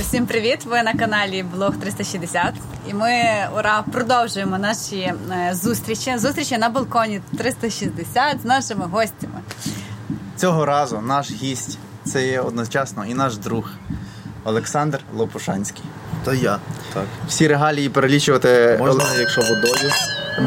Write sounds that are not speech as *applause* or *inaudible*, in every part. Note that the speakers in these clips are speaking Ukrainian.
Всім привіт! Ви на каналі Блог 360 і ми ура продовжуємо наші е, зустрічі. Зустрічі на балконі 360 з нашими гостями. Цього разу наш гість це є одночасно і наш друг Олександр Лопушанський. Та я. Так. Всі регалії перелічувати Можна, якщо водою.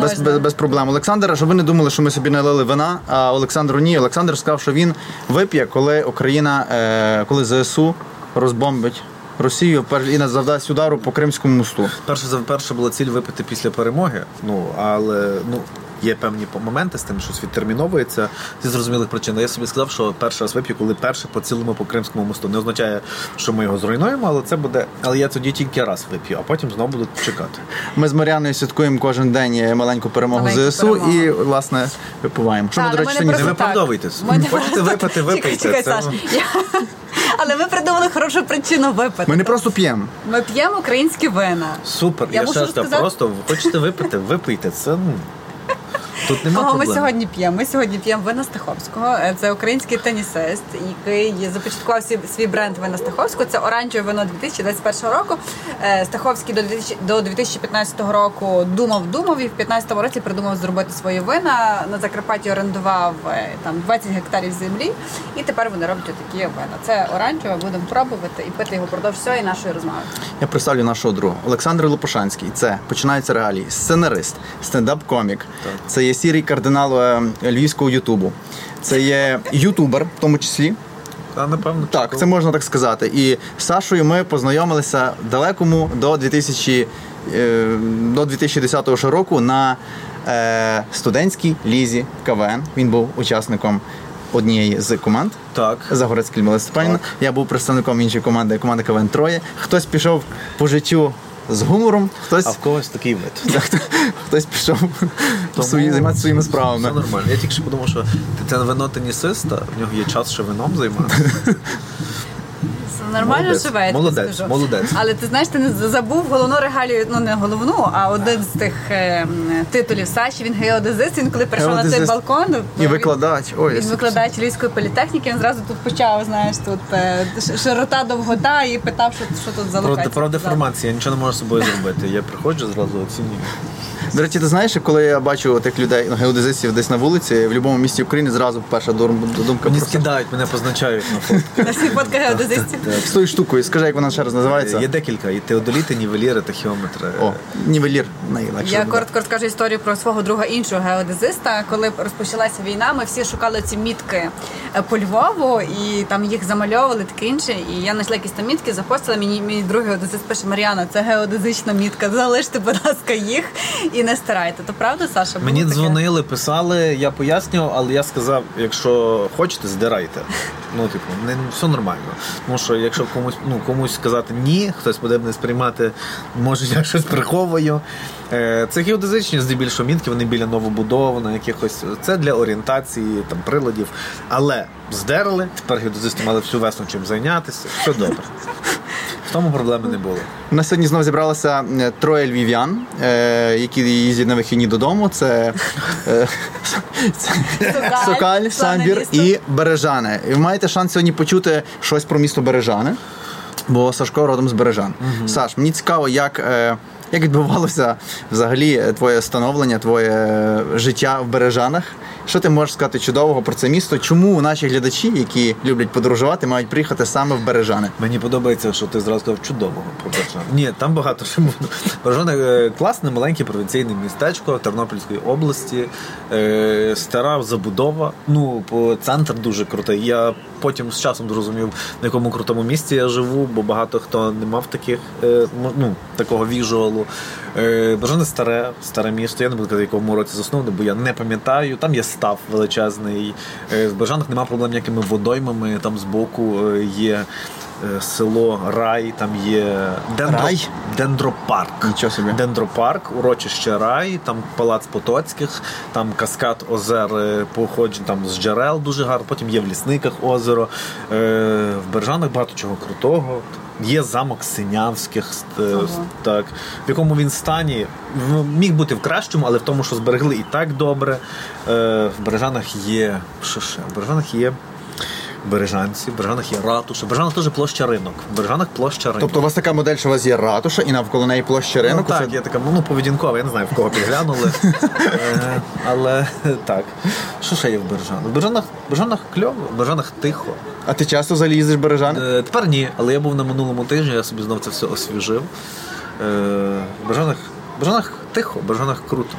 без, без, без проблем. Олександр, щоб ви не думали, що ми собі налили вина, а Олександру ні. Олександр сказав, що він вип'є, коли Україна, е, коли ЗСУ розбомбить Росію і завдасть удару по Кримському мосту. Перше за перше була ціль випити після перемоги. Ну але ну. Є певні моменти з тим, що відтерміновується зі зрозумілих причин. Я собі сказав, що перший раз вип'ю, коли перше поцілимо по Кримському мосту. Не означає, що ми його зруйнуємо, але це буде. Але я тоді тільки раз вип'ю, а потім знову буду чекати. Ми з Мар'яною святкуємо кожен день маленьку перемогу Маленьку ЗСУ перемогу. і, власне, випиваємо. Що ми, до речі, ми не Не виправдовуйтесь. Ми не- Хочете випити, випийте. Чекай, чекай, Це- Я- Але ми придумали хорошу причину випити. Ми не просто п'ємо. Ми п'ємо українські вина. Супер. Я Я, ще раз кажу, просто хочете випити, випийте. Це ну. Тут нема Кого ми сьогодні п'ємо? Ми сьогодні п'ємо вина Стаховського. Е, Це український тенісист, який започаткував свій, бренд вина Стаховського. Це оранжеве вино 2021 року. Е, Стаховський до 2015 року думав, думав і в 2015 році придумав зробити свої вина. На Закарпатті орендував е, там 20 гектарів землі, і тепер вони роблять такі вина. Це оранжеве, будемо пробувати і пити його впродовж всієї нашої розмови. Я представлю нашого друга Олександр Лопушанський. Це починаються реалії. Сценарист, стендап-комік. Це є сірий кардинал е, львівського Ютубу. Це є ютубер, в тому числі. Та, напевно, Так, це можна так сказати. І з Сашою ми познайомилися далекому до 2000, е, до 2010 ж року на е, студентській лізі КВН. Він був учасником однієї з команд. Так. Загорецький Людмила Я був представником іншої команди, команди КВН Троє. Хтось пішов по життю з гумором, хтось, А в когось такий вид. *laughs* хтось пішов свої, займатися своїми справами. Все нормально. Я тільки що подумав, що це вино тенісиста, в нього є час ще вином займатися. *laughs* Нормально Молодець, живе, я молодець, скажу. молодець. Але ти знаєш, ти не забув головну регалію, ну не головну, а один з тих е, титулів Саші. Він геодезист. Він коли прийшов на цей балкон, І викладач. Ой, Він викладач львівської політехніки, він зразу тут почав, знаєш, тут е, широта довгота і питав, що, що тут за Про, про деформацію я нічого не можу з собою зробити. Я приходжу зразу оцінюю. До речі, ти знаєш, коли я бачу тих людей, ну, геодезистів десь на вулиці, в будь-якому місті України зразу перша дум- думка Мені скидають, мене позначають на. *laughs* На всіх фотках геодезистів. З тою штукою, скажи, як вона ще раз називається? Є декілька, і теодоліти, нівеліри, тахіометри. О, нівелір найлегше. Я коротко розкажу історію про свого друга іншого геодезиста. Коли розпочалася війна, ми всі шукали ці мітки е, по Львову і там їх замальовували, таке інше. І я знайшла якісь там мітки, запостила. Мені мій другий геодезист пише Мар'яна, це геодезична мітка. Залиште, будь ласка, їх і не старайте. То правда, Саша? Було Мені таке? дзвонили, писали, я пояснював, але я сказав, якщо хочете, здирайте. Ну, типу, не все нормально. Тому що якщо комусь ну, комусь сказати ні, хтось буде не сприймати, може я щось приховую. Е, Це геодезичні здебільшого мітки, вони біля новобудов, на якихось. Це для орієнтації, там приладів. Але здерли, тепер геодезисти мали всю весну чим зайнятися. Все добре. В тому проблеми не було. У нас сьогодні знову зібралося е, троє львів'ян, е, які їздять на вихідні додому. Це, е, це Сокаль, Сокаль, Самбір місто. і Бережани. І ви маєте шанс сьогодні почути щось про місто Бережани, бо Сашко родом з Бережан. Саш, мені цікаво, як. е, Як відбувалося взагалі е, твоє становлення, твоє е, життя в Бережанах? Що ти можеш сказати чудового про це місто? Чому наші глядачі, які люблять подорожувати, мають приїхати саме в Бережани? Мені подобається, що ти зразу сказав чудового про Бережан. Ні, там багато що можна. Бережани е, класне, маленьке провінційне містечко Тернопільської області, е, стара забудова. Ну, центр дуже крутий. Я потім з часом зрозумів, на якому крутому місці я живу, бо багато хто не мав таких е, ну, такого віжуалу. Е, Бережани старе, старе місто. Я не буду казати, якому році засноване, бо я не пам'ятаю. Там є став величезний. Е, В Бережанах немає проблем ніякими водоймами. Там збоку е, є е, село Рай, там є дендро... Рай? дендропарк. Нічого собі. Дендропарк, урочище Рай, там палац Потоцьких, там каскад озер походжень там з джерел дуже гарно. Потім є в лісниках озеро. В Бережанах багато чого крутого. Є замок Синявських, е, Ого. так, в якому він стані міг бути в кращому, але в тому, що зберегли і так добре. Е, В Бережанах є. Що ще? В Бережанах є Бережанці, в Бережанах є ратуша, в Бережанах теж площа ринок. В Бережанах площа ринок. Тобто у вас така модель, що у вас є ратуша і навколо неї площа Ну, ринок. так, Це- є така, ну, поведінкова, я не знаю, в кого підглянули. *laughs* Е, Але так. Що ще є в Бережанах? В Бережанах, в Бережанах кльово, в Бережанах тихо. А ти часто взагалі їздиш в Бережани? Е, Тепер ні, але я був на минулому тижні, я собі знов це все освіжив. Е, В Бережанах, в Бережанах тихо, в Бережанах круто.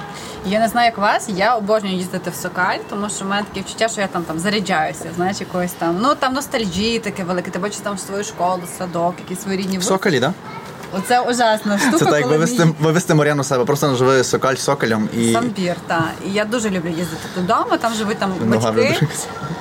Я не знаю, як вас, я обожнюю їздити в Сокаль, тому що в мене таке відчуття, що я там там заряджаюся, знаєш, якоюсь там. Ну там ностальгії таке велике. Ти бачиш там свою школу, садок, якісь свої рідні В Соколі, так? Оце ужасна штука. Це так, як коли вивести, мій- вивести Мар'яну з себе, просто назви Сокаль Соколем і. Самбір, так. І я дуже люблю їздити додому, там живуть там Нога батьки.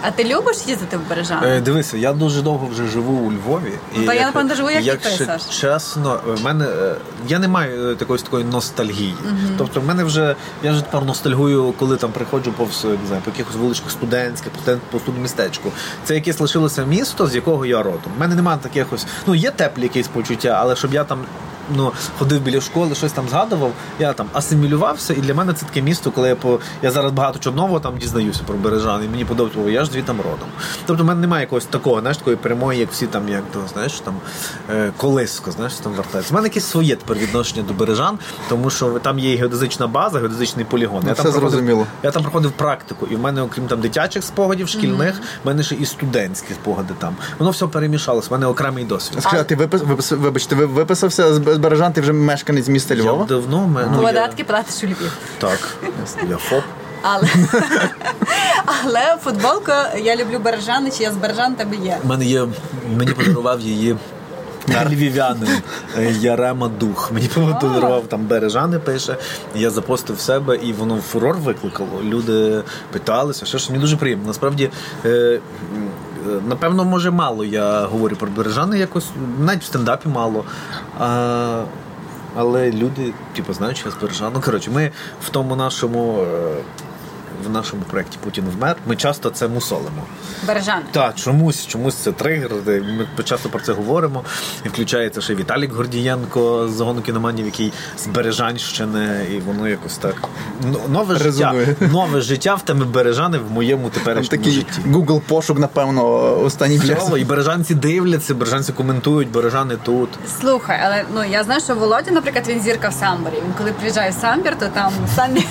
А ти любиш їздити в Бережани? Е, дивися, я дуже довго вже живу у Львові. Ну, та я, напевно, живу, як і ти, якщо Саш. чесно, в мене е, я не маю е, такої такої ностальгії. Тобто, в мене вже я вже тепер ностальгую, коли там приходжу повз не знаю, по якихось вуличках студентських, по студент- по студмістечку. Це якесь лишилося місто, з якого я родом. У мене немає таких ось, ну є теплі якісь почуття, але щоб я там. I'm Ну, ходив біля школи, щось там згадував, я там асимілювався, і для мене це таке місто, коли я по я зараз багато чого нового там дізнаюся про бережан, і мені подобається, «О, я ж звідти родом. Тобто в мене немає якогось такого, знаєш, такої прямої, як всі там, як то, знаєш, там е, колиско, знаєш, там вертається. У мене якесь своє тепер відношення до бережан, тому що там є геодезична база, геодезичний полігон. Ну, я все там проходив- зрозуміло. я там проходив практику, і в мене, окрім там дитячих спогадів, шкільних, в мене ще і студентські спогади там. Воно все перемішалось, в мене окремий досвід. Скажи, а ти випис, випис, вибач, ти ви- виписався з Бережан, ти вже мешканець міста Я Львова? давно ми- ну, я, платиш у Львів. так, я ФОП. Але, *laughs* але футболку я люблю Бережани, чи я з Бережан тебе є. Мене є, мені подарував її львів'янин е, Ярема Дух. Мені подарував там бережани, пише. Я запостив в себе, і воно фурор викликало. Люди питалися, що ж мені дуже приємно. Насправді. Е, е, Напевно, може, мало я говорю про бережани якось, навіть в стендапі мало. А, але люди, типу, знають, що я з бережан. Коротше, ми в тому нашому. В нашому проєкті Путін вмер. Ми часто це мусолимо. Бережани. Так, чомусь, чомусь це тригер. Ми часто про це говоримо. І включається ще Віталік Гордієнко з загону кіноманів, який з Бережанщини, і воно якось так. Ну, Нове життя. Резонує. *laughs* Нове життя в теми Бережани в моєму Там теперішньому такий житті. Google пошук, напевно, останнім Кльово, і бережанці дивляться, бережанці коментують, бережани тут. Слухай, але ну я знаю, що Володя, наприклад, він зірка в самборі. Він коли приїжджає в самбір, то там самбір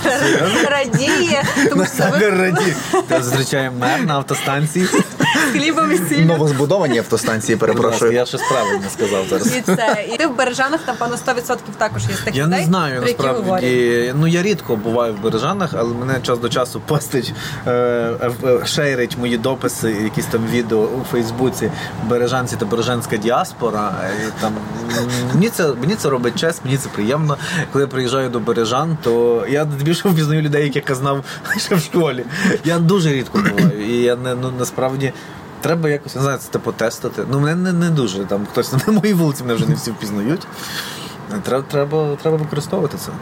радіє, тому що Раді. Та зустрічаємо мер на автостанції. З хлібом і сіллю. Новозбудовані автостанції, перепрошую. я щось правильно сказав зараз. І це. І ти в Бережанах, напевно, 100% також є тих Я людей, не знаю про які насправді. Ну я рідко буваю в бережанах, але мене час до часу постить, е, е, е, шейрить мої дописи, якісь там відео у Фейсбуці бережанці та бережанська діаспора. І там мені це мені це робить честь, мені це приємно. Коли я приїжджаю до бережан, то я більше впізнаю людей, яких я знав *laughs* ще в школі. Я дуже рідко буваю. І я не ну насправді. Треба якось не знаю, це типу тестити. Ну, мене не, не дуже там хтось на моїй вулиці мене вже не всі впізнають. Треба, треба, треба використовувати це.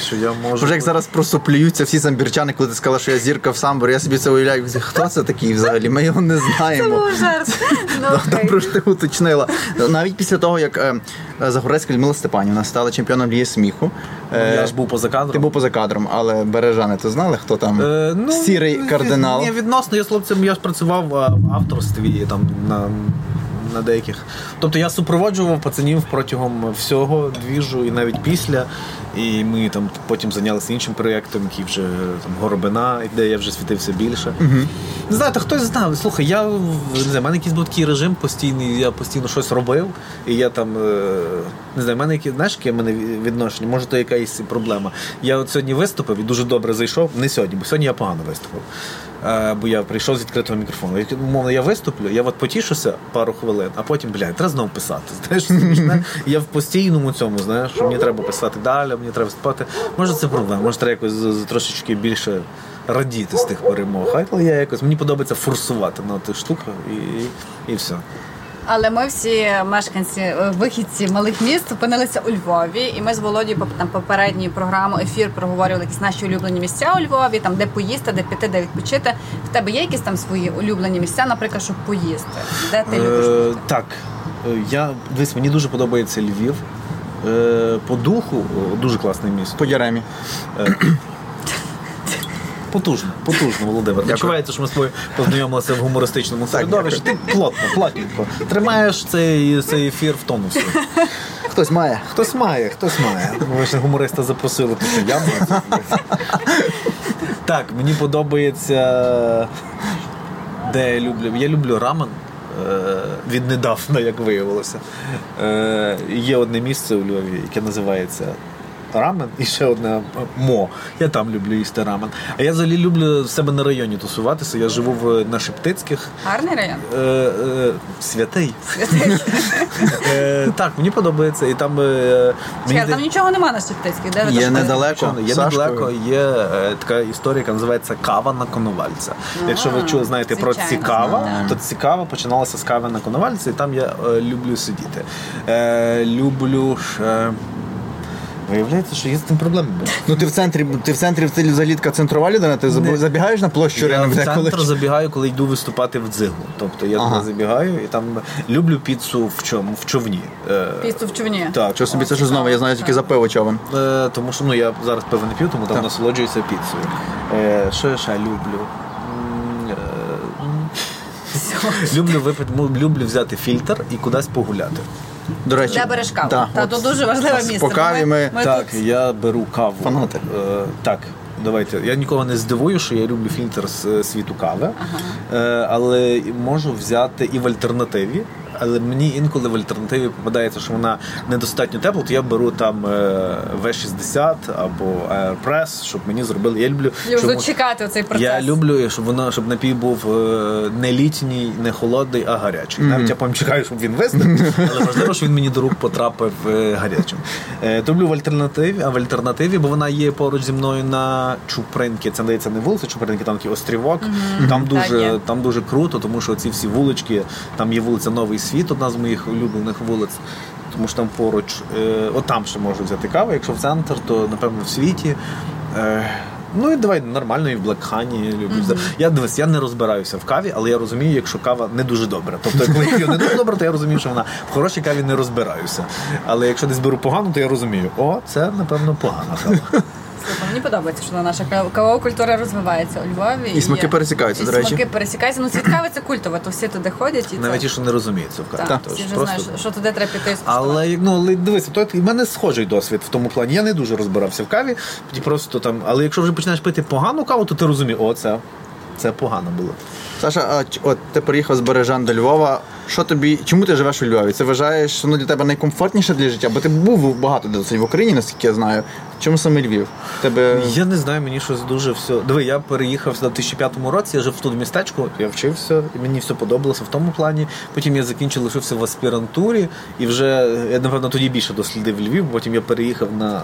Що я можу. Вже як зараз просто плюються всі самбірчани, коли ти сказала, що я зірка в самборі, я собі це уявляю. Хто це такий взагалі? Ми його не знаємо. Це був жарт. Ну. *laughs* Добре, що ти уточнила. Навіть після того, як е, Загорецька Людмила Степанівна стала чемпіоном Ліги сміху. Ну, е, я ж був поза кадром. Ти був поза кадром, але бережани, ти знали, хто там Е, ну, сірий кардинал? Ні, відносно, я з хлопцем я ж працював в авторстві там на, на деяких. Тобто я супроводжував пацанів протягом всього двіжу і навіть після. І ми там потім зайнялися іншим проєктом, який вже там Горобина, де я вже світився більше. Не знаю, та хтось знав. Слухай, я не знаю, в мене якийсь був такий режим постійний, я постійно щось робив, і я там е, не знаю, в мене які, знаєш, яке в мене відношення, може, то якась проблема. Я от сьогодні виступив і дуже добре зайшов. Не сьогодні, бо сьогодні я погано виступив. Бо я прийшов з відкритого мікрофону. Як, Умовно, я виступлю, я от потішуся пару хвилин, а потім, блядь, треба знову писати. *laughs* Знаєш, я в постійному цьому, знаєш, що мені треба писати далі, мені треба виступати. Може, це проблема, може, треба якось трошечки більше радіти з тих перемог. Але я якось мені подобається форсувати на тих штуках і, і все. Але ми всі мешканці, е, вихідці малих міст опинилися у Львові, і ми з Володією по там попередньої програми ефір проговорювали якісь наші улюблені місця у Львові, там де поїсти, де піти, де відпочити. В тебе є якісь там свої улюблені місця, наприклад, щоб поїсти? Де ти любиш Е, бути? так, Е, я дивись, мені дуже подобається Львів. По духу дуже класне місто. По Яремі. Потужно, потужно, Володимир. Відчувається, що ми з тобою познайомилися в гумористичному середовищі. Ти плотно, плотненько. Тримаєш цей, цей ефір в тонусі. Хтось має. Хтось має, хтось має. Ви ж гумориста запросили, то що я маю. Так, мені подобається. Де я люблю? Я люблю рамен. е, Віднедавна, як виявилося. Е, Є одне місце у Львові, яке називається рамен, і ще одне е, мо. Я там люблю їсти рамен. А я взагалі люблю в себе на районі тусуватися. Я живу в, на Шептицьких. Гарний район. Е, е, святий. *laughs* Е, так, мені подобається. І там, е, мені Чекай, там нічого нема на де ви Є там недалеко. Є недалеко, є е, така історія, яка називається кава на коновальця. Якщо ви чули, знаєте про цікава, то цікава починалася з кави на коновальці, і там я е, люблю сидіти. Е, люблю ще... Виявляється, що є з цим проблеми. Ну ти в центрі, ти в центрі ти взагалі така центрова людина, ти Не. забігаєш на площу Я ринок в центр забігаю, коли йду виступати в дзиглу. Тобто я Ага. туди забігаю і там люблю піцу в чому? В човні. Е, Піцу в човні. Так, Що собі це що знову? Я знаю тільки за пиво човен. Е, тому що ну я зараз пиво не п'ю, тому там насолоджуюся піцею. Е, що я ще люблю? Люблю випити, люблю взяти фільтр і кудись погуляти. До речі, Де береш каву? Та, Та от то дуже важливе місце. По каві ми... так, тут- я беру каву. Фанати. Е, так. Давайте. Я нікого не здивую, що я люблю фільтр з е, світу кави, е, але можу взяти і в альтернативі. Але мені інколи в альтернативі попадається, що вона недостатньо тепла, то я беру там е, V60 або AirPress, щоб мені зробили. Я люблю, Я щоб- чекати оцей процес. я люблю, щоб воно щоб напій був е, не літній, не холодний, а гарячий. Навіть я потім чекаю, щоб він вистиг, *laughs* але важливо, щоб він мені до рук потрапив е, гарячим. Е, люблю в альтернативі, а в альтернативі, бо вона є поруч зі мною на Чупринки. Це здається не вулиця Чупринки, там такий острівок. Там Так, є. дуже там дуже круто, тому що ці всі вулички, там є вулиця Новий Світ, одна з моїх улюблених вулиць. Тому що там поруч, е, от там ще можу взяти каву. Якщо в центр, то напевно в світі. Е, Ну і давай нормально і в Блекхані люблю. Mm-hmm. Я дивись, я не розбираюся в каві, але я розумію, якщо кава не дуже добра. Тобто, коли я п'ю не дуже добре, то я розумію, що вона в хорошій каві не розбираюся. Але якщо десь беру погану, то я розумію, о, це напевно погана кава. Мені подобається, що наша кав- кавова культура розвивається у Львові. І смаки пересікаються, і до речі. Смаки пересікаються. Ну, свідкави це культово, то всі туди ходять і Навіть це... ті, що не розуміється в каві. Так, всі вже просто- знають, що туди треба піти і. Але ну дивися, то в мене схожий досвід в тому плані. Я не дуже розбирався в каві, тоді просто там. Але якщо вже починаєш пити погану каву, то ти розумієш, о, це, це погано було. Саша, а от ти приїхав з Бережан до Львова. Що тобі, чому ти живеш у Львові? Це вважаєш, що воно для тебе найкомфортніше для життя? Бо ти був багато досить в Україні, наскільки я знаю. Чому саме Львів? Тебе Я не знаю, мені щось дуже все. Диви, я переїхав в 2005 році, я жив тут в містечку, я вчився, і мені все подобалося в тому плані. Потім я закінчив, лишився в аспірантурі, і вже я напевно тоді більше дослідив Львів. Потім я переїхав на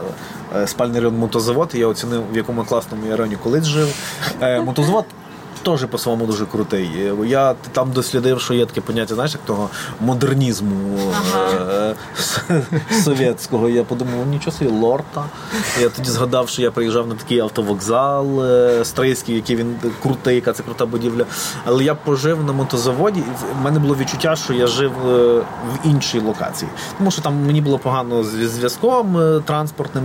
е, спальний район мотозавод, і я оцінив, в якому класному я районі колись жив. Е, Мотозавод. Теж по-своєму дуже крутий. Е, Я там дослідив, що є таке поняття, знаєш, як того модернізму е, совєтського. Я подумав, нічого собі, лорта. Я тоді згадав, що я приїжджав на такий автовокзал е, стрийський, який він крутий, яка це крута будівля. Але я пожив на мотозаводі, і в мене було відчуття, що я жив в іншій локації. Тому що там мені було погано з зв'язком транспортним.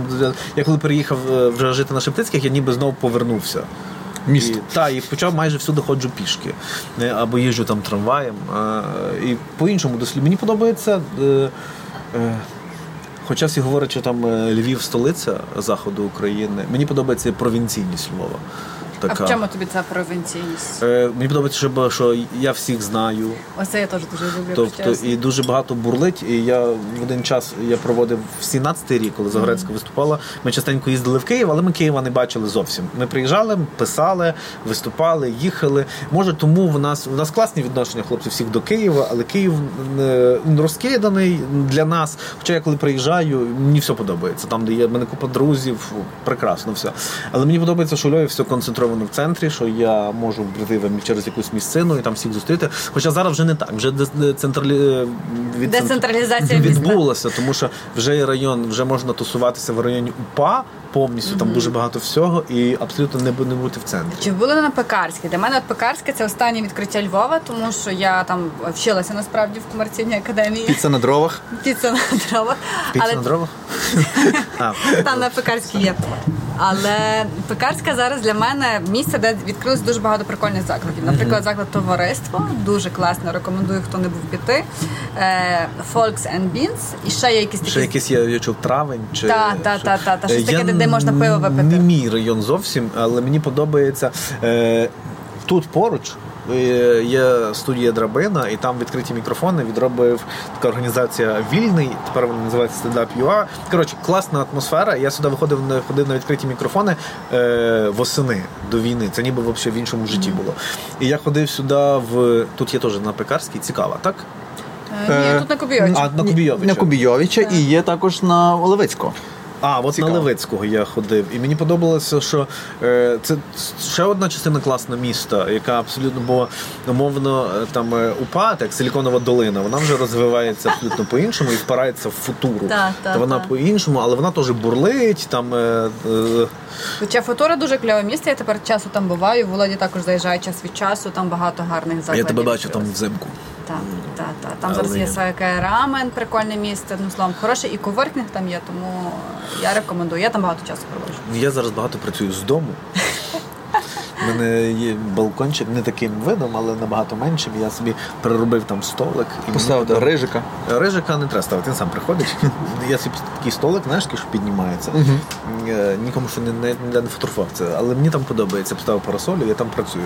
Я коли переїхав вже жити на Шептицьких, я ніби знову повернувся. Місто. І, та, і почав майже всюди ходжу пішки. Е, Або їжджу там трамваєм. А, І по-іншому дослід. Мені подобається. е, е, Хоча всі говорять, що там е, Львів столиця заходу України, мені подобається провінційність Львова. А в чому тобі ця провінційність? Е, Мені подобається, щоб, що я всіх знаю. Оце я теж дуже люблю. Тобто чесно. і дуже багато бурлить. І я в один час я проводив в 17-й рік, коли Загорецька виступала. Ми частенько їздили в Київ, але ми Києва не бачили зовсім. Ми приїжджали, писали, виступали, їхали. Може, тому в нас в нас класні відношення хлопців всіх до Києва, але Київ е, розкиданий для нас. Хоча я коли приїжджаю, мені все подобається. Там, де є в мене купа друзів, прекрасно все. Але мені подобається, що у Львові все концентровано в центрі, що я можу прийти там через якусь місцину і там всіх зустріти. Хоча зараз вже не так. Вже децентралі... від Децентралізація міста. відбулася, тому що вже є район, вже можна тусуватися в районі УПА повністю. Там дуже багато всього, і абсолютно не, не бути в центрі. Чи були на Пекарській? Для мене от Пекарське це останнє відкриття Львова, тому що я там вчилася насправді в комерційній академії. піца на дровах. Піца на дровах. Піца Але на дровах? *laughs* Там на Пекарській є. Але пекарська зараз для мене місце, де відкрилось дуже багато прикольних закладів. Наприклад, заклад товариство дуже класно. Рекомендую, хто не був піти. Е, Folks and Beans. І ще є якісь такі Ще якісь я, я чув травень чи Та, та, та, та, та, щось Е, таке, де- де можна пиво випити. Не мій район зовсім, але мені подобається е, тут поруч. Е, Є студія Драбина, і там відкриті мікрофони відробив така організація Вільний. Тепер вона називається Up UA. Коротше, класна атмосфера. Я сюди виходив ходив на відкриті мікрофони е, восени до війни. Це ніби взагалі в іншому житті було. І я ходив сюди в тут є теж на пекарській, цікава, так? Е, Ні, тут на Кобійовичі. А на Кубійовича. На Кубійовича і є також на Олевицького. А, от Цікаво. на Левицького я ходив, і мені подобалося, що е, це ще одна частина класна міста, яка абсолютно, бо умовно е, там е, УПА, як Силіконова долина, вона вже розвивається абсолютно по-іншому і впирається в футуру. Так, так, Та вона так. по-іншому, але вона теж бурлить. Там е, е, Хоча футура дуже кльове місце. Я тепер часу там буваю. Володі також заїжджає час від часу. Там багато гарних закладів. я тебе бачу там взимку. Так, так, так. Там зараз є Саке рамен, прикольне місце. Одним словом, хороше і коворкінг там є, тому я рекомендую. Я там багато часу проводжу. Я зараз багато працюю з дому. *laughs* У мене є балкончик не таким видом, але набагато меншим. Я собі переробив там столик і мені рижика. Рижика не треба ставити, він сам приходить. *laughs* Я собі такий столик, знаєш, що піднімається. Е, Нікому що не, не, не, фотографував це. Але мені там подобається. Я поставив парасолю, я там працюю.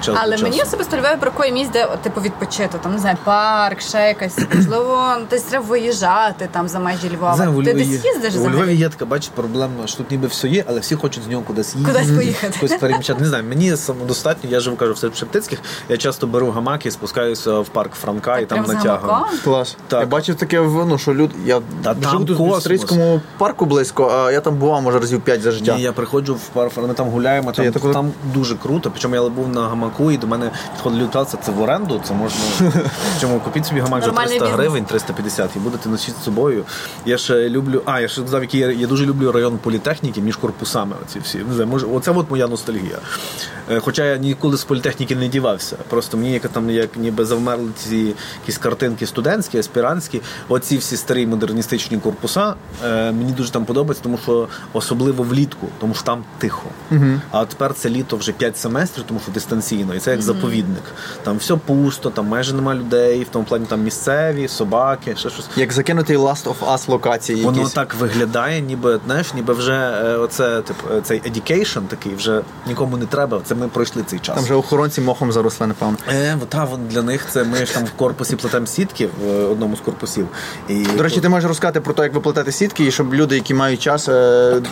Час Але мені особисто Львові бракує місць, де типу відпочити. Там не знаю, парк, ще якась можливо, десь треба виїжджати там за межі Львова. Знаю, Ти Львові десь їздиш У? Львові є така, бачиш, проблема, що тут ніби все є, але всі хочуть з нього кудись їздити. Кудись поїхати. Кудись переміщати. Не знаю, мені самодостатньо, я живу кажу в Шептицьких, я часто беру гамаки, спускаюся в парк Франка і там натягую. Клас. Так. Я бачив таке ну, що люд. Я Та там живу тут в. Стрийському парку близько, а я там бував, може, разів 5 за життя. Ні, я приходжу в парк, ми там гуляємо, там, я так- там дуже круто. Причому я був на гамаку, і до мене підходили люди, це в оренду, це можна. *laughs* Чому купіть собі гамак за Нормальний 300 бізнес. гривень, 350 і будете носити з собою. Я ще люблю. А, я ще сказав, який я, я дуже люблю район політехніки між корпусами. Оці всі. Не знаю, може, оце от моя ностальгія. Е, Хоча я ніколи з політехніки не дівався. Просто мені як там як ніби завмерли ці якісь картинки студентські, аспірантські. Оці всі старі модерністичні корпуса. е, Мені дуже там подобається, тому що особливо влітку, тому що там тихо. А тепер це літо вже 5 семестрів, тому що дистанційно, і це як заповідник. Там все пусто, там майже нема людей, в тому плані там місцеві, собаки, ще щось. Як закинутий Last of Us локації Воно якісь. так виглядає, ніби знаєш, ніби вже е, оце тип е, цей education такий вже нікому не треба. Це ми пройшли цей час. Там вже охоронці мохом заросли, напевно. Е, та для них це ми ж там в корпусі плетемо сітки в е, одному з корпусів. І До речі, ти можеш розказати про те, як ви плетете сітки, і щоб люди, які мають час, е,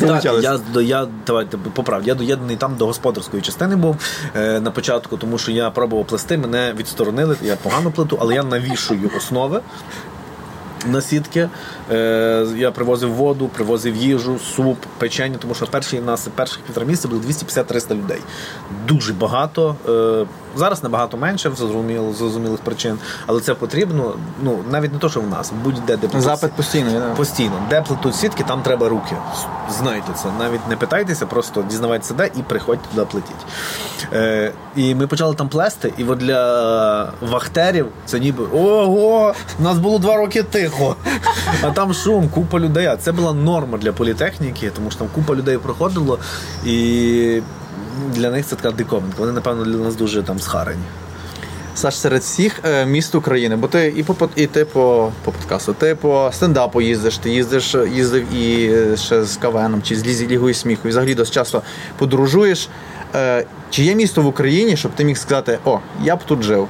Так, я я давайте по правді, я доєднаний там до господарської частини був е, на початку, тому що я пробував плести, мене відсторонили. Я погано плету, але я навішую основи. На сітки я привозив воду, привозив їжу, суп, печення, тому що перші нас перших півтора місяця було 250-300 людей. Дуже багато. Е, зараз набагато менше, зрозуміло, зрозумілих причин, але це потрібно. Ну навіть не то, що в нас, будь-де де плетуть запит постійно. я- Постійно. Де плетуть сітки, там треба руки. Знайте це. Навіть не питайтеся, просто дізнавайтеся де і приходьте туди плетіть. Е, і ми почали там плести, і от для вахтерів це ніби ого, у нас було два роки тихо. А там шум, купа людей. А це була норма для політехніки, тому що там купа людей проходило, і для них це така диковинка. Вони, напевно, для нас дуже там схарені. Саш, серед всіх е, міст України, бо ти і по і ти по, по подкасту, ти по стендапу їздиш, ти їздиш, їздив і е, ще з КВНом, чи з Лізі Лігою сміху, і взагалі досить часто подорожуєш. Чи є місто в Україні, щоб ти міг сказати, о, я б тут жив,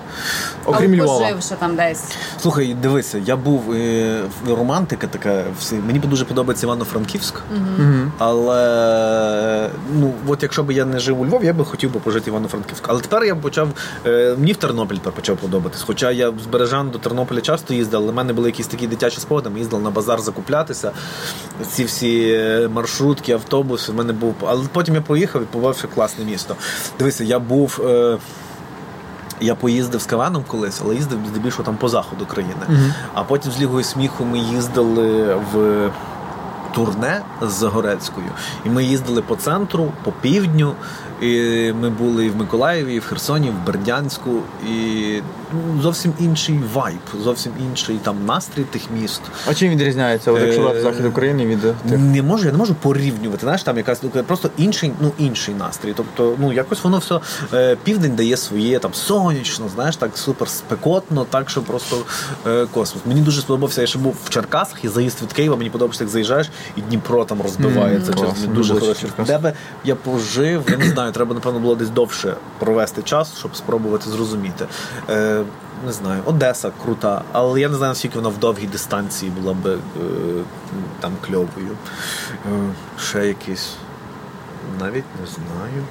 окрім Або Львова? пожив ще там десь. Слухай, дивися, я був е, в- романтика така. Всі. Мені дуже подобається Івано-Франківськ, але ну от якщо б я не жив у Львові, я би хотів би пожити в Івано-Франківськ. Але тепер я почав е, мені в Тернопіль тепер почав подобатись. Хоча я з Бережан до Тернополя часто їздив, але в мене були якісь такі дитячі спогади. Ми їздили на базар закуплятися. Ці всі е, маршрутки, автобуси. В мене був. Але потім я поїхав і побачив класне місто. Дивися, я був. Е, я поїздив з Каваном колись, але їздив здебільшого там по заходу країни. А потім з Лігою сміху ми їздили в турне з Загорецькою. І ми їздили по центру, по півдню. І Ми були і в Миколаєві, і в Херсоні, і в Бердянську, і ну, зовсім інший вайб, зовсім інший там настрій тих міст. А чим відрізняється, от, якщо Е, брати захід України від е, тих? Не можу, я не можу порівнювати. Знаєш, там якась ну, просто інший, ну інший настрій. Тобто, ну якось воно все е, південь дає своє там сонячно, знаєш, так супер спекотно, так що просто е, космос. Мені дуже сподобався. Я ще був в Черкасах і заїзд від Києва. Мені подобається, як заїжджаєш, і Дніпро там розбивається. Чесно, Класно, дуже. Де би я пожив, я не знаю, треба напевно було десь довше провести час, щоб спробувати зрозуміти. Е, не знаю, Одеса крута, але я не знаю, наскільки вона в довгій дистанції була би е, там кльовою. Е, ще якісь. Навіть не знаю.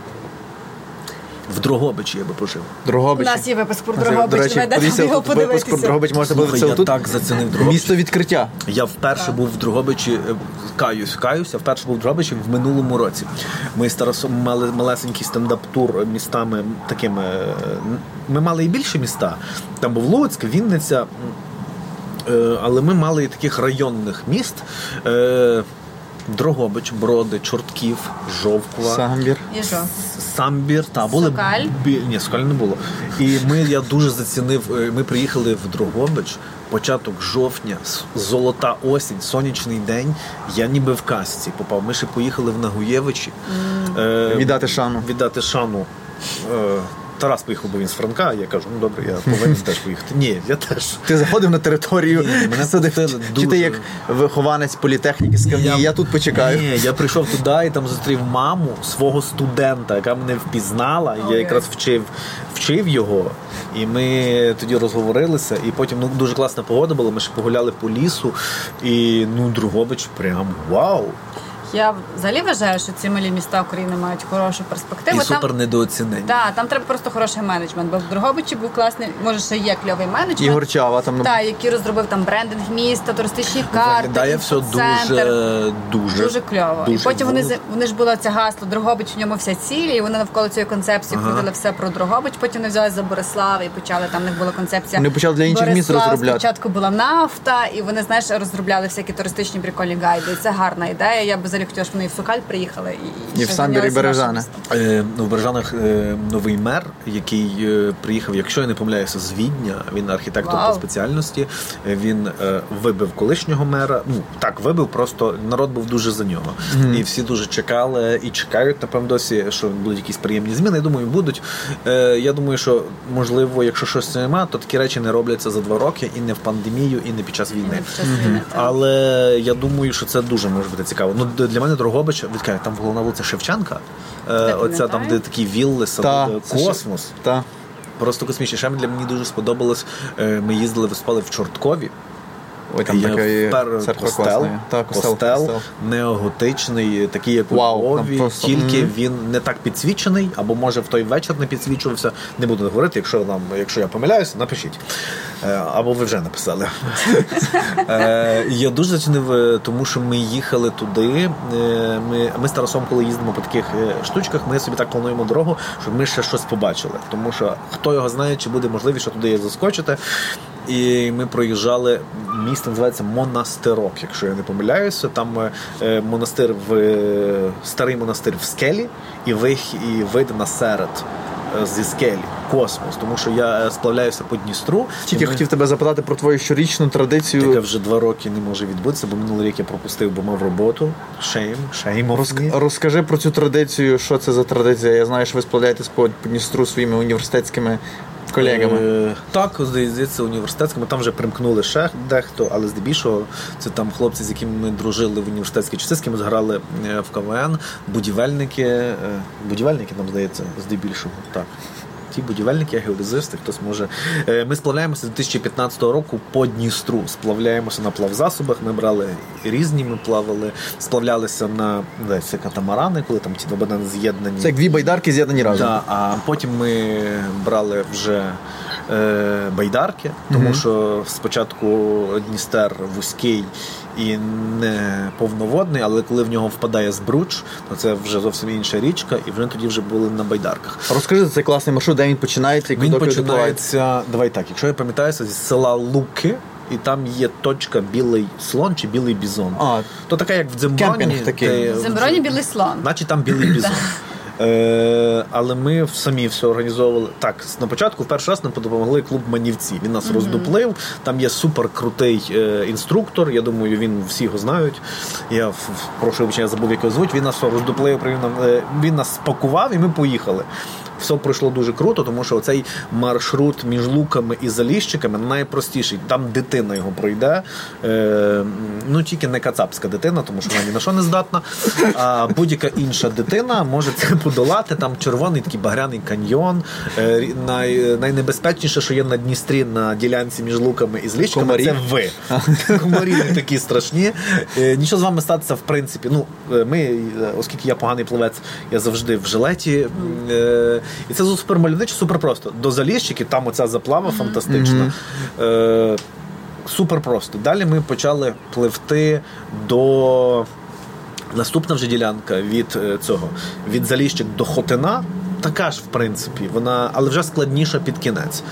В Дрогобичі я би пожив. У Дрогобич. нас є випуск про До Дрогобич. речі, подивіться, його тут випуск про. Дрогобич можна Слухай, подивитися я отут. так зацінив Дрогобич. Місто відкриття. Я вперше був в Дрогобичі, е, каюсь, каюсь, я вперше був в Дрогобичі в минулому році. Ми з Тарасом мали малесенький стендап-тур містами такими. е, Ми мали і більше міста. Там був Луцьк, Вінниця. Е, Але ми мали і таких районних міст. Дрогобич, Броди, Чортків, Жовква. Самбір. І що? Самбір, та були Сокаль? бі- ні, Сокаль не було. І ми я дуже зацінив. е, Ми приїхали в Дрогобич, початок жовтня, золота осінь, сонячний день. Я ніби в касці попав. Ми ще поїхали в Нагуєвичі. Е, Віддати шану. Віддати шану. Е, Тарас поїхав, бо він з Франка. Я кажу, ну добре, я повинен теж поїхати. Ні, я теж. Ти заходив на територію, Ні, мене сидив, пустили чи ти як вихованець політехніки сказав, ні, я тут почекаю. Ні, я прийшов туди і там зустрів маму свого студента, яка мене впізнала. Я якраз вчив, вчив його. І ми тоді розговорилися. І потім ну, дуже класна погода була. Ми ще погуляли по лісу. І ну, Другобич прям вау! Я взагалі вважаю, що ці малі міста України мають хорошу перспективу. І Там- супер недооцінені. Так, там треба просто хороший менеджмент, бо в Дрогобичі був класний, може ще є кльовий менеджмент. Ігор Чава там Так, який розробив там брендинг міста, туристичні карти, Виглядає все дуже, дуже, Дуже кльово. дуже і потім вони з- вони ж було це гасло Дрогобич, в ньому вся ціль, і вони навколо цієї концепції Ага. крутили все про Дрогобич. Потім вони взяли за Борислава і почали там. них була концепція. Вони почали для інших міст розробляти. Спочатку була нафта, і вони знаєш розробляли всякі туристичні прикольні гайди. І це гарна ідея. Я б взагалі хотіла, щоб вони і в Сокаль приїхали і, І в ще Самбір, Бережани. Е, ну, в Бережанах е, новий мер, який е, приїхав, якщо я не помиляюся, з Відня. Він архітектор Вау. по спеціальності. Він е, вибив колишнього мера. Ну так, вибив, просто народ був дуже за нього. І всі дуже чекали і чекають, напевно, досі, що будуть якісь приємні зміни. Я думаю, будуть. Е, я думаю, що можливо, якщо щось немає, то такі речі не робляться за два роки і не в пандемію, і не під час війни. так. Але я думаю, що це дуже може бути цікаво. Ну для мене Дрогобич, відкає, там головна вулиця Шевченка. Е, оця там, де такі вілли, Та, сади, це ще- космос. Та. Просто космічні. Ще для мені дуже сподобалось. е, Ми їздили, виступали в Чорткові. Ой, там Є така є церква костел, класна. Та, костел, костел, костел. неоготичний, такий, як у Львові, просто, тільки мгм. він не так підсвічений, або може в той вечір не підсвічувався. Не буду говорити, якщо нам, якщо я помиляюся, напишіть. Е, Або ви вже написали. *laughs* Е, Я дуже зацінив, е, тому що ми їхали туди. е, Ми, ми з Тарасом, коли їздимо по таких е, штучках, ми собі так плануємо дорогу, щоб ми ще щось побачили. Тому що хто його знає, чи буде можливість, що туди заскочити. І ми проїжджали місто називається Монастирок, якщо я не помиляюся. Там е, монастир в е, старий монастир в скелі, і вих, і вид на серед е, зі скелі, космос. Тому що я е, сплавляюся по Дністру. Тільки ми- хотів тебе запитати про твою щорічну традицію. вже два роки не може відбутися, бо минулий рік я пропустив, бо мав роботу. Шейм, шейм. Розк- Розкажи про цю традицію, що це за традиція. Я знаю, що ви сплавляєтесь по Дністру своїми університетськими колегами. Е, так, здається, університетськими. Там вже примкнули ще дехто, але здебільшого це там хлопці, з якими ми дружили в університетській часи, з ким зграли е, в КВН, будівельники, е, будівельники, нам здається, здебільшого. Так. Ті будівельники, геодезисти, хтось може. Е, Ми сплавляємося з 2015 року по Дністру. Сплавляємося на плавзасобах. Ми брали різні, ми плавали, сплавлялися на здається, катамарани, коли там ті два банани з'єднані. Це як дві байдарки з'єднані разом. Да, а потім ми брали вже е, байдарки, тому що спочатку Дністер вузький і не повноводний, але коли в нього впадає збруч, то це вже зовсім інша річка, і вже тоді вже були на байдарках. Розкажи за цей класний маршрут, де він починається і Він куди починається, давай так, якщо я пам'ятаюся, зі села Луки. і там є точка білий слон чи білий бізон. А, То така, як в Дземброні. кемпінг такий. В білий слон. Наче там білий бізон. *laughs* Е, але ми самі все організовували. Так, на початку в перший раз нам допомогли клуб Манівці. Він нас роздуплив. Там є супер крутий е, інструктор. Я думаю, він всі його знають. Я в- в- прошу вибачення, я забув, як його звуть. Він нас роздуплив, привів нам, е, він нас спакував, і ми поїхали. Все пройшло дуже круто, тому що цей маршрут між луками і заліщиками найпростіший. Там дитина його пройде. Е, ну тільки не кацапська дитина, тому що вона ні на що не здатна. А будь-яка інша дитина може це подолати. Там червоний такий багряний каньйон. Е, най, найнебезпечніше, що є на Дністрі на ділянці між луками і зліщиками, Комарі. це ви. Комарі такі страшні. Е, Нічого з вами статися, в принципі. Ну, е, ми, е, оскільки я поганий пливець, я завжди в жилеті. Е, І це супер мальовниче, супер просто. До заліщиків, там оця заплава фантастична. Е, Супер просто. Далі ми почали пливти до. Наступна вже ділянка від е, цього від Заліщик до Хотина. Така ж, в принципі, вона, але вже складніша під кінець.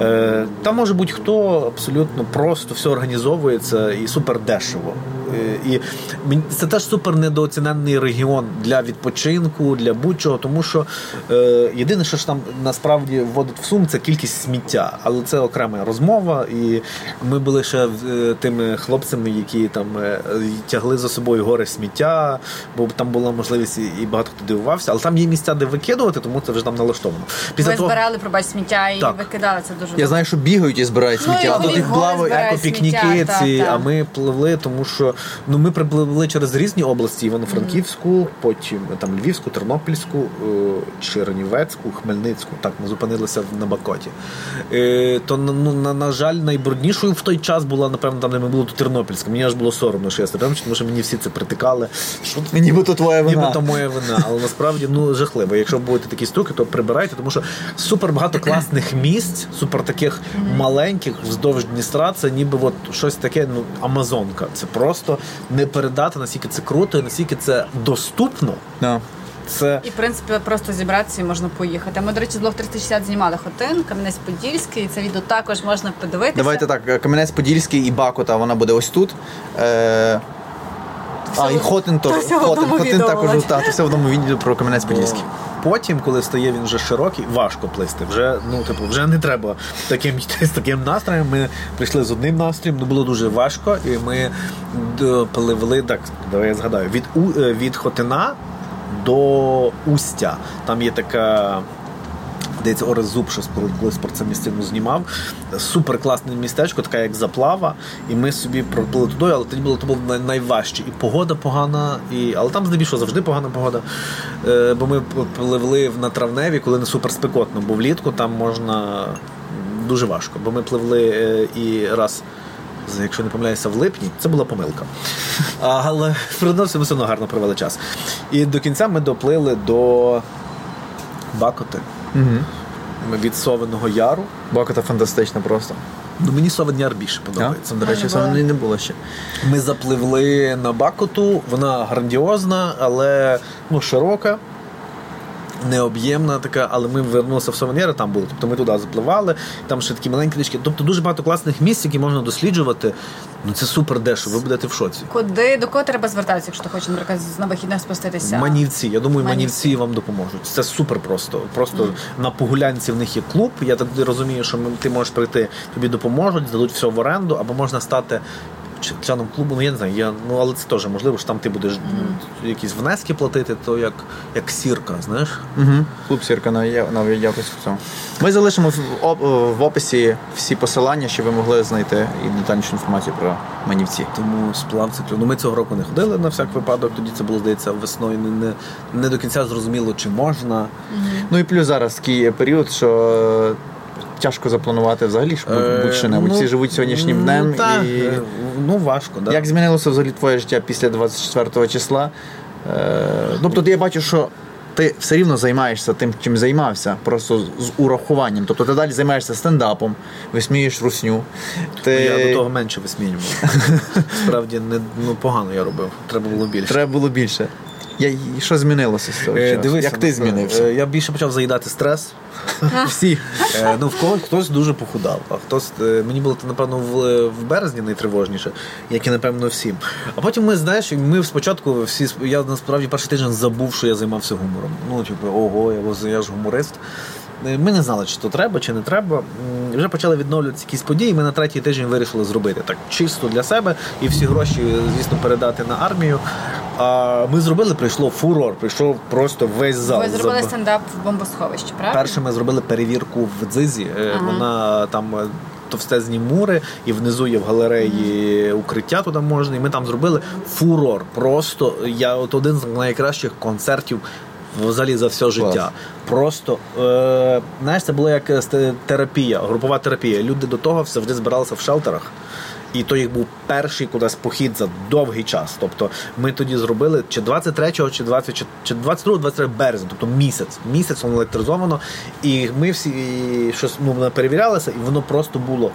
Е, там може будь-хто абсолютно просто все організовується і супер дешево. Е, і мені- це теж супер недооцінений регіон для відпочинку, для будь-чого, тому що е, єдине, що ж там насправді вводить в сум, це кількість сміття. Але це окрема розмова. І ми були ще е, тими хлопцями, які там е, тягли за собою гори сміття, бо там була можливість і і багато хто дивувався. Але там є місця, де викидувати, тому це вже там налаштовано. Ви збирали, пробач, сміття і Так. викидали це дуже Я знаю, що бігають і збирають Ну, сміття. і Тут їх збирають екопікніки ці, так, так. а ми пливли, тому що ну ми припливли через різні області: Івано-Франківську, потім там Львівську, Тернопільську, е, Чернівецьку, Хмельницьку. Так, ми зупинилися на Бакоті. Е, То ну, на, на жаль, найбруднішою в той час була, напевно, там, де ми були то Тернопільська. Мені аж було соромно, що я Тернопільська, тому що мені всі це притикали. Що Нібито твоя вина. Нібито моя вина, але насправді ну жахливо. Якщо будете такі штуки, то прибирайте, тому що супер багато класних місць, супер таких маленьких вздовж Дністра. Це ніби от щось таке, ну Амазонка. Це просто не передати, наскільки це круто, і наскільки це доступно. Да. Це І в принципі просто зібратися і можна поїхати. Ми, до речі, з блог 360 знімали хотин, Кам'янець-Подільський. і Це відео також можна подивитися. Давайте так, Кам'янець-Подільський і Бакута, вона буде ось тут. Е... А, і Хотин теж. Хотин, Хотин також та, то все в одному відео про Кам'янець-Подільський. Потім, коли стає він вже широкий, важко плисти. Вже ну типу, вже не треба таким йти *laughs* з таким настроєм. Ми прийшли з одним настроєм, ну було дуже важко, і ми пливли так. Давай я згадаю від е, від Хотина до Устя. Там є така. Здається, Орес Зуб, що колись про це місцину знімав. Супер класне містечко, така як заплава. І ми собі проплили туди, але тоді було то було найважче. І погода погана, і... але там здебільшого завжди погана погода. Е, бо ми пливли на травневі, коли не супер спекотно, бо влітку там можна дуже важко. Бо ми пливли е, і раз. Якщо не помиляюся, в липні, це була помилка. *laughs* Але ми все одно гарно провели час. І до кінця ми доплили до Бакоти. Угу. Від Совиного Яру. Бакута фантастична просто. Ну мені Совен Яр більше А? подобається. До речі, не було. не було ще. Ми запливли на Бакоту, вона грандіозна, але ну, широка. Необ'ємна така, але ми вернулися в Совенєри, там були. Тобто ми туди запливали, там ще такі маленькі річки. Тобто дуже багато класних місць, які можна досліджувати. Ну це супер дешево, ви будете в шоці. Куди до кого треба звертатися, якщо ти хочеш, наприклад, на вихідних спуститися? Манівці. Я думаю, Манівці. манівці вам допоможуть. Це супер просто. Просто на погулянці в них є клуб. Я так розумію, що ти можеш прийти, тобі допоможуть, здадуть все в оренду, або можна стати. Ч- Членом клубу, ну я не знаю, я, ну але це теж можливо, що там ти будеш м, якісь внески платити, то як, як сірка, знаєш. Угу. Клуб Сірка на, я- на якось в цьому. Ми залишимо в, оп- в описі всі посилання, щоб ви могли знайти і детальнішу інформацію про манівці. Тому сплав це Ну ми цього року не ходили на всяк випадок. Тоді це було здається весною. Не, не, не до кінця зрозуміло, чи можна. Ну і плюс зараз такий період, що тяжко запланувати взагалі щоб Е, будь-що небудь. ну, Всі живуть сьогоднішнім ну, днем. та, і... е, ну важко, да. Як змінилося взагалі твоє життя після 24 числа? Е, тобто я бачу, що ти все рівно займаєшся тим, чим займався, просто з з урахуванням. Тобто ти далі займаєшся стендапом, висмієш русню. Ти... Я до того менше висмінював. *laughs* Справді не ну погано я робив. Треба було більше. Треба було більше. Я, що змінилося з цього Е? Дивися, Як ти ну, змінився? е, Я більше почав заїдати стрес. Всі. Е, Ну, в когось хтось дуже похудав, а хтось е, мені було напевно в, в березні найтривожніше, як і напевно всім. А потім ми знаєш, ми спочатку всі я насправді перший тиждень забув, що я займався гумором. Ну, типу, ого, я, я ж гуморист. Е, Ми не знали, чи то треба, чи не треба. Вже почали відновлюватися якісь події. Ми на третій тиждень вирішили зробити так чисто для себе і всі гроші, звісно, передати на армію. А ми зробили, прийшло фурор, прийшов просто весь зал. Ви зробили стендап в бомбосховищі, правда? Перше ми зробили перевірку в дзизі. Е, Вона там е, товстезні мури, і внизу є в галереї укриття туди можна. І ми там зробили фурор. Просто я от один з найкращих концертів. Взагалі за все життя. Просто е, знаєш, це було як е, терапія, групова терапія. Люди до того завжди збиралися в шелтерах. І то їх був перший кудись похід за довгий час. Тобто ми тоді зробили чи 23-го, чи 20, чи 22 23 березня, тобто місяць. Місяць воно електризовано. І ми всі щось ну, перевірялися, і воно просто було.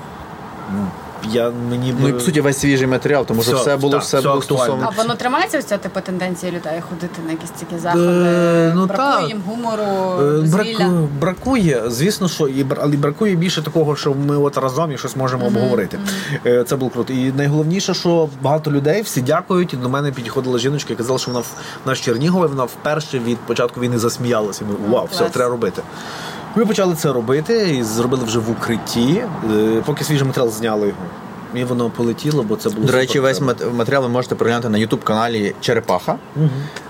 Я мені Ну і по суті весь свіжий матеріал, тому що Все, все було так, все все було стосовно. А воно тримається ось ця типу тенденція людей ходити на якісь такі заходи? Е, ну, Бракує так. їм гумору, Е, дозвілля? браку- бракує, звісно, що і але бракує більше такого, що ми от разом і щось можемо обговорити. Е, Це було круто. І найголовніше, що багато людей всі дякують. І до мене підходила жіночка і казала, що вона в вона з Чернігова, вона вперше від початку війни засміялася. І Ми вау, все клас. треба робити. Ми почали це робити і зробили вже в укритті. Е, Поки свіжий матеріал зняли його. І воно полетіло, бо це було До речі, весь матеріал ви можете переглянути на youtube каналі Черепаха.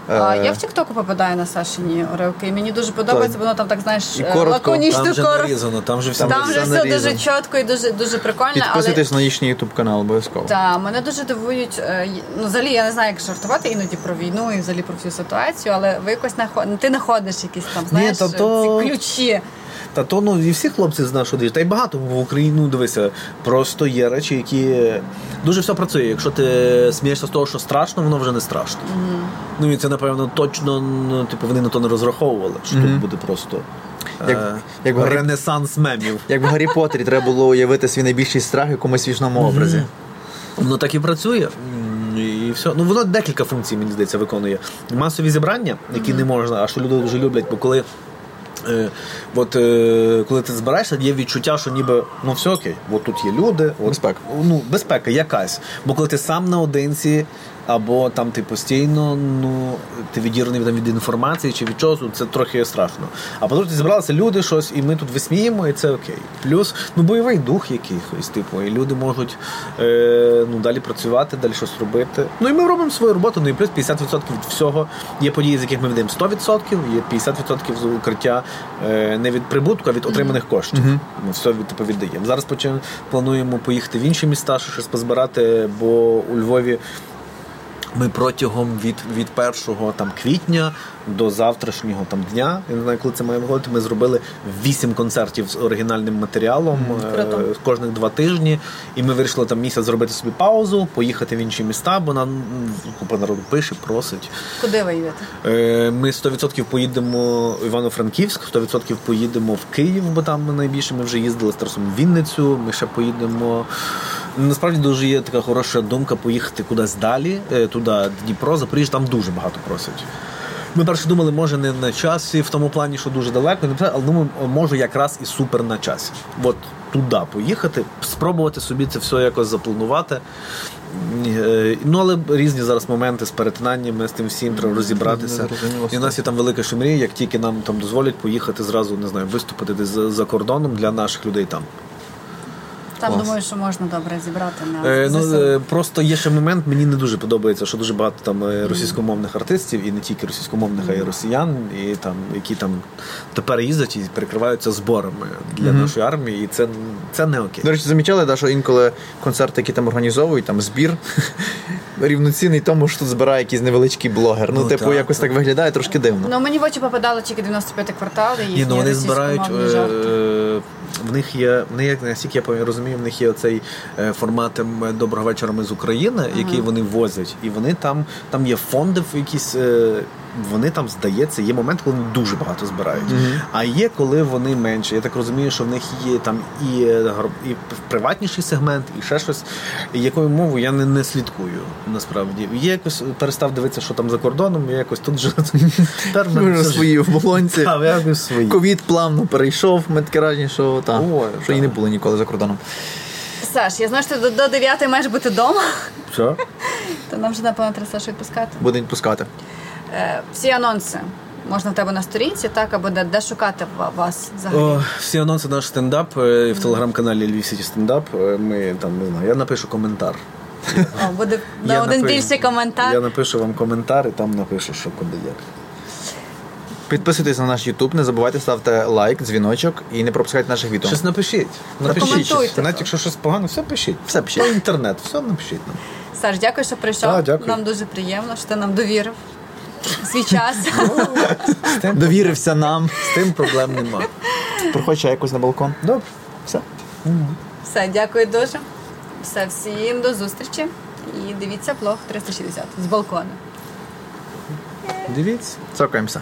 А, Е, я в Тіктоку попадаю на Сашині уривки, і мені дуже подобається, воно там так знаєш І коротко. лаконічно Там вже коротко. нарізано, там вже все Там вже все дуже чітко і дуже дуже прикольно. Але Підписуйтесь на їхній youtube канал обов'язково. та мене дуже дивують. е, Ну, взагалі я не знаю, як жартувати іноді про війну і взагалі про всю ситуацію, але ви якось наход... ти знаходиш якісь там знаєш та то- ці ключі. Та то ну і всі хлопці знають, що дають. Та й багато в Україні, ну дивися, просто є речі, які дуже все працює. Якщо ти смієшся з того, що страшно, воно вже не страшно. Ну і це напевно точно, ну, типу, вони на то не розраховували. Що тут буде просто Як- е, як ренесанс мемів. Як в Гаррі Поттері треба було уявити свій найбільший страх в якомусь свічному образі. Воно так і працює. І все. Ну воно декілька функцій, мені здається, виконує. Масові зібрання, які не можна, а що люди дуже люблять, бо коли. Е, от е, коли ти збираєшся, є відчуття, що ніби ну все окей, от тут є люди, от, Безпека. Ну, безпека якась. Бо коли ти сам наодинці, або там ти постійно ну, ти відірваний від, від інформації чи від чогось, це трохи страшно. А потім зібралися люди щось, і ми тут висміємо, і це окей. Плюс ну, бойовий дух якийсь, типу, і люди можуть е, ну, далі працювати, далі щось робити. Ну і ми робимо свою роботу, ну і плюс 50% від всього є події, з яких ми ведемо 100%, є 50% з укриття е, не від прибутку, а від отриманих коштів. Ми все від, типу, віддаємо. Зараз почнемо, плануємо поїхати в інші міста, щось позбирати, бо у Львові ми протягом від, від 1 там, квітня до завтрашнього там, дня, я не знаю, коли це має виходити, ми зробили 8 концертів з оригінальним матеріалом е, кожних два тижні. І ми вирішили там місяць зробити собі паузу, поїхати в інші міста, бо нам м, купа народу пише, просить. Куди ви йдете? Е, Ми 100% поїдемо в Івано-Франківськ, 100% поїдемо в Київ, бо там ми найбільше ми вже їздили з Тарасом в Вінницю. Ми ще поїдемо. Насправді дуже є така хороша думка поїхати кудись далі, е, туди, Дніпро, Запоріжжя, там дуже багато просять. Ми перше думали, може не на часі, в тому плані, що дуже далеко, не але думаю, може якраз і супер на часі. От туди поїхати, спробувати собі це все якось запланувати. Е, Ну, але різні зараз моменти з перетинаннями, з тим всім треба розібратися. І в нас є там велика ще мрія, як тільки нам там дозволять поїхати зразу, не знаю, виступити десь за кордоном для наших людей там. Там Клас. думаю, що можна добре зібрати на Е, ну, е, просто є ще момент, мені не дуже подобається, що дуже багато там е, російськомовних артистів, і не тільки російськомовних, а й росіян, і там, які там тепер їздять і перекриваються зборами для нашої армії, і це, це не окей. До речі, замічали, да, що інколи концерти, які там організовують, там збір *laughs* рівноцінний тому, що тут збирає якийсь невеличкий блогер. Ну, Ну, типу, так, якось так виглядає трошки дивно. Ну мені в очі попадало тільки 95 квартал і Ні, ну вони збирають. Е, в них є, в них, наскільки я розумію, в них є оцей е, формат ем, Доброго вечора ми з України, який вони возять. І вони там, там є фонди в якісь. Вони там здається, є момент, коли вони дуже багато збирають. А є коли вони менше. Я так розумію, що в них є там і, е, і приватніший сегмент, і ще щось. Якою мовою я не, не слідкую насправді. Я якось перестав дивитися, що там за кордоном. Я якось тут вже тепер в мене Ми вже все ж- свої в болонці. Ковід плавно перейшов, ми таке що, та, Ой, що і не було ніколи за кордоном. Саш, я знаю, що ти до, до 9 маєш бути вдома, Що? то нам вже напевно треба Сашу відпускати. Будемо відпускати. Е, всі анонси можна в тебе на сторінці, так, або де, де шукати ва- вас взагалі. О, всі анонси наш стендап е, в телеграм-каналі Львів Сіті Стендап. Е, Ми там не знаю, я напишу коментар. О, буде *laughs* на Я один напишу- більший коментар. Я напишу вам коментар і там напишу, що куди є. Підписуйтесь на наш YouTube, не забувайте ставте лайк, дзвіночок і не пропускайте наших відео. Щось напишіть. Напишіть. Щось. Навіть якщо щось погано, все пишіть. Все пишіть. То інтернет, все напишіть нам. Саш, дякую, що прийшов. А, дякую. Нам дуже приємно, що ти нам довірив свій час. Довірився нам. з тим проблем нема. Приходь ще якось на балкон. Добре. Все. Все, дякую дуже. Все, всім до зустрічі. І дивіться плох 360 з балкона. Дивіться. Цокаємося.